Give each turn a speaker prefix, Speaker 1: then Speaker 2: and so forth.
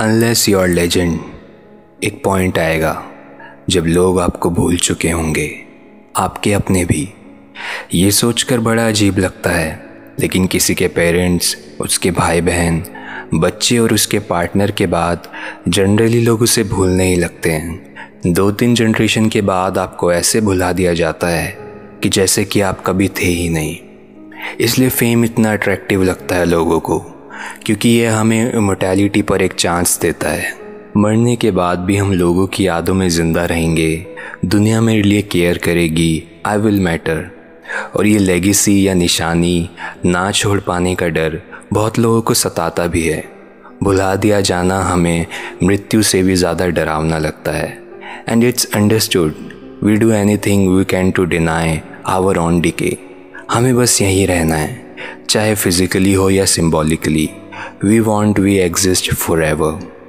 Speaker 1: Unless your legend एक point आएगा, जब लोग आपको भूल चुके होंगे, आपके अपने भी। ये सोचकर बड़ा अजीब लगता है, लेकिन किसी के पेरेंट्स उसके भाई बहन बच्चे और उसके पार्टनर के बाद जनरली लोग उसे भूलने ही लगते हैं। दो तीन जनरेशन के बाद आपको ऐसे भुला दिया जाता है, कि जैसे कि आप कभी थे ही नहीं। इसलिए फेम इतना अट्रैक्टिव लगता है लोगों को। क्योंकि ये हमें इमोटैलिटी पर एक चांस देता है। मरने के बाद भी हम लोगों की यादों में ज़िंदा रहेंगे। दुनिया मेरे लिए केयर करेगी। आई विल मैटर और ये लेगेसी या निशानी ना छोड़ पाने का डर बहुत लोगों को सताता भी है। भुला दिया जाना हमें मृत्यु से भी ज़्यादा डरावना लगता है। And it's understood we do anything we can to deny our own decay हमें बस यहीं रहना है। चाहे फिज़िकली हो या symbolically we want we exist forever